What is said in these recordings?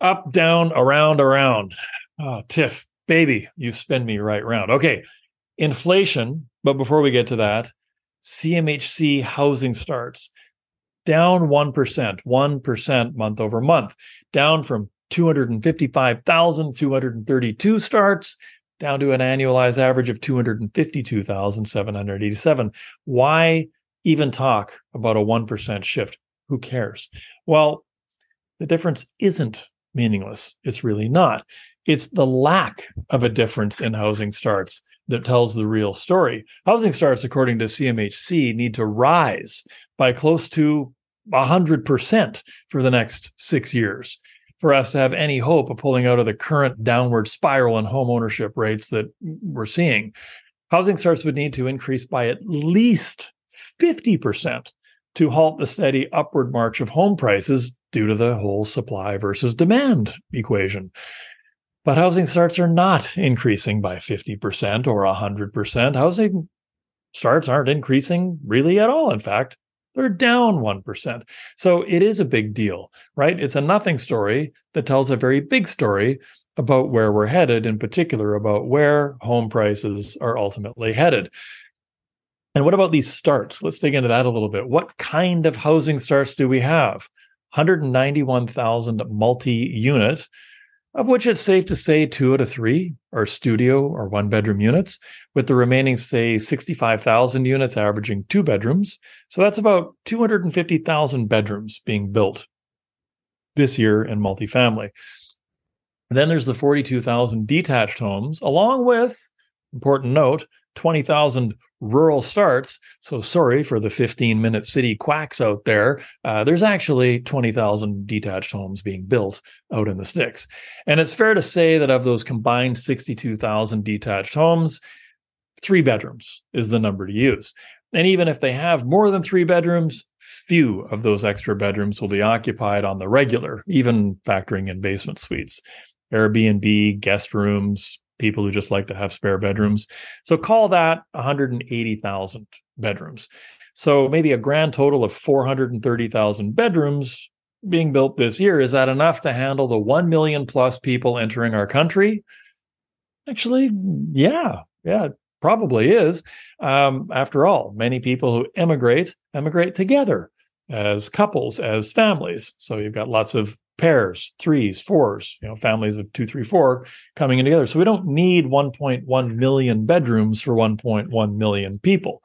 Up, down, around, around. Oh, Tiff, baby, you spin me right round. Okay. Inflation. But before we get to that, CMHC housing starts down 1%, 1% month over month, down from 255,232 starts down to an annualized average of 252,787. Why even talk about a 1% shift? Who cares? Well, the difference isn't meaningless. It's really not. It's the lack of a difference in housing starts that tells the real story. Housing starts, according to CMHC, need to rise by close to 100% for the next six years for us to have any hope of pulling out of the current downward spiral in home ownership rates that we're seeing. Housing starts would need to increase by at least 50% to halt the steady upward march of home prices due to the whole supply versus demand equation. But housing starts are not increasing by 50% or 100%. Housing starts aren't increasing really at all. In fact, they're down 1%. So it is a big deal, right? It's a nothing story that tells a very big story about where we're headed, in particular, about where home prices are ultimately headed. And what about these starts? Let's dig into that a little bit. What kind of housing starts do we have? 191,000 multi unit of which it's safe to say two out of three are studio or one bedroom units, with the remaining, say, 65,000 units averaging two bedrooms. So that's about 250,000 bedrooms being built this year in multifamily. And then there's the 42,000 detached homes, along with, important note, 20,000 rural starts. So sorry for the 15 minute city quacks out there. Uh, there's actually 20,000 detached homes being built out in the sticks. And it's fair to say that of those combined 62,000 detached homes, three bedrooms is the number to use. And even if they have more than three bedrooms, few of those extra bedrooms will be occupied on the regular, even factoring in basement suites. Airbnb, guest rooms, people who just like to have spare bedrooms. So call that 180,000 bedrooms. So maybe a grand total of 430,000 bedrooms being built this year. Is that enough to handle the 1 million plus people entering our country? Actually, yeah, yeah, probably is. Um, after all, many people who emigrate emigrate together as couples, as families. So you've got lots of pairs, threes, fours, you know, families of two, three, four coming in together. So we don't need 1.1 million bedrooms for 1.1 million people.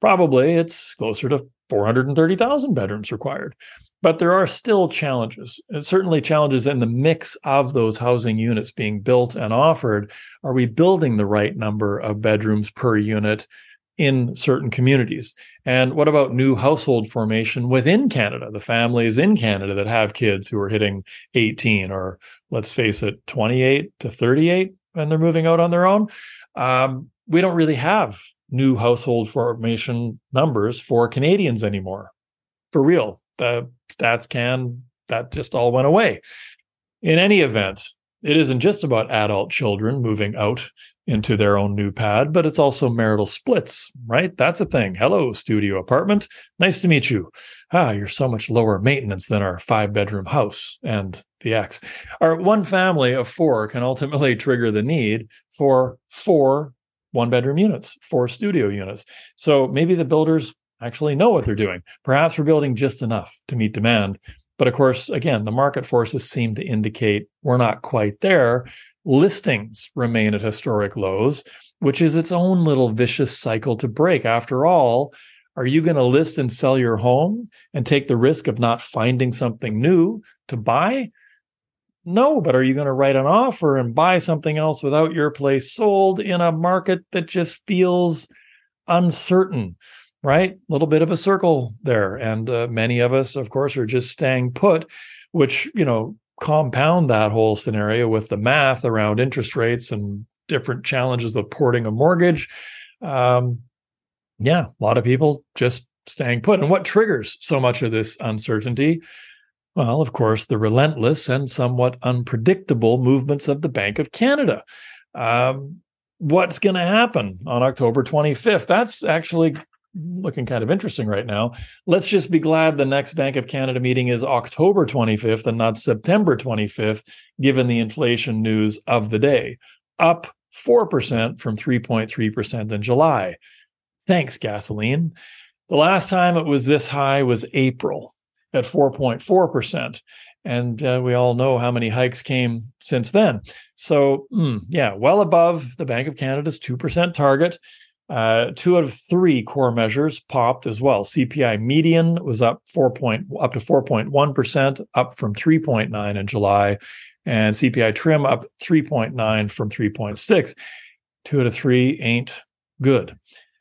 Probably it's closer to 430,000 bedrooms required. But there are still challenges, and certainly challenges in the mix of those housing units being built and offered. Are we building the right number of bedrooms per unit? In certain communities. And what about new household formation within Canada? The families in Canada that have kids who are hitting 18 or let's face it, 28 to 38 and they're moving out on their own. Um, we don't really have new household formation numbers for Canadians anymore. For real. The StatsCan, that just all went away. In any event, it isn't just about adult children moving out into their own new pad, but it's also marital splits, right? That's a thing. Hello, studio apartment. Nice to meet you. Ah, you're so much lower maintenance than our five bedroom house and the ex. Our one family of four can ultimately trigger the need for four one bedroom units, four studio units. So maybe the builders actually know what they're doing. Perhaps we're building just enough to meet demand. But of course, again, the market forces seem to indicate we're not quite there listings remain at historic lows, which is its own little vicious cycle to break. After all, are you going to list and sell your home and take the risk of not finding something new to buy? No, but are you going to write an offer and buy something else without your place sold in a market that just feels uncertain? Right? A little bit of a circle there. And uh, many of us, of course, are just staying put, which, you know, compound that whole scenario with the math around interest rates and different challenges of porting a mortgage. Um, yeah, a lot of people just staying put. And what triggers so much of this uncertainty? Well, of course, the relentless and somewhat unpredictable movements of the Bank of Canada. Um, what's going to happen on October 25th? That's actually looking kind of interesting right now. Let's just be glad the next Bank of Canada meeting is October 25th and not September 25th, given the inflation news of the day. Up 4% from 3.3% in July. Thanks, gasoline. The last time it was this high was April at 4.4%. And uh, we all know how many hikes came since then. So, mm, yeah, well above the Bank of Canada's 2% target. Uh, two out of three core measures popped as well. CPI median was up four point up to 4.1%, up from 3.9 in July, and CPI trim up 3.9 from 3.6. Two out of three ain't good.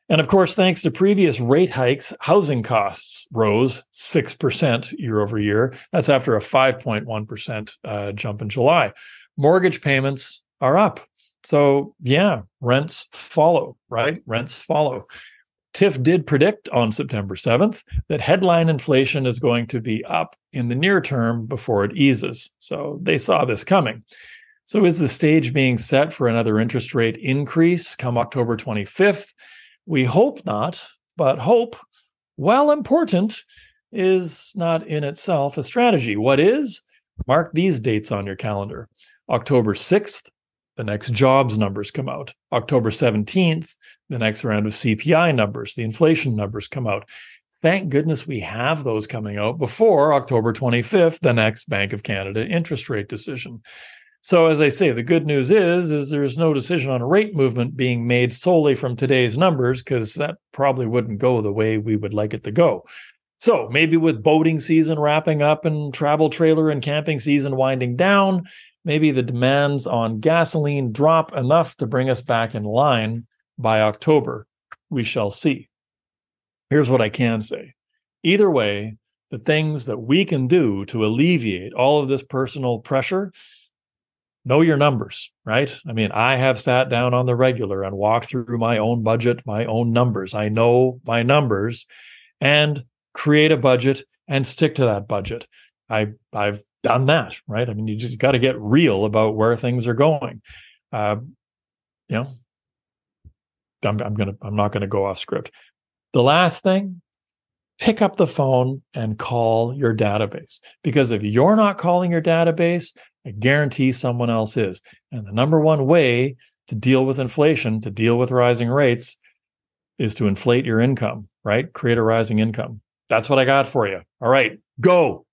And of course, thanks to previous rate hikes, housing costs rose 6% year over year. That's after a 5.1% uh, jump in July. Mortgage payments are up. So, yeah, rents follow, right? Rents follow. Tiff did predict on September 7th that headline inflation is going to be up in the near term before it eases. So they saw this coming. So is the stage being set for another interest rate increase come October 25th? We hope not, but hope, while important, is not in itself a strategy. What is? Mark these dates on your calendar. October 6th, the next jobs numbers come out. October 17th, the next round of CPI numbers, the inflation numbers come out. Thank goodness we have those coming out before October 25th, the next Bank of Canada interest rate decision. So as I say, the good news is is there's no decision on rate movement being made solely from today's numbers because that probably wouldn't go the way we would like it to go. So maybe with boating season wrapping up and travel trailer and camping season winding down, maybe the demands on gasoline drop enough to bring us back in line by October. We shall see. Here's what I can say. Either way, the things that we can do to alleviate all of this personal pressure know your numbers, right? I mean, I have sat down on the regular and walked through my own budget, my own numbers. I know my numbers and create a budget and stick to that budget. I I've done that, right? I mean, you just got to get real about where things are going. Uh, you know, I'm, I'm gonna I'm not gonna go off script. The last thing, pick up the phone and call your database because if you're not calling your database, I guarantee someone else is. And the number one way to deal with inflation, to deal with rising rates, is to inflate your income, right? Create a rising income. That's what I got for you. All right, go.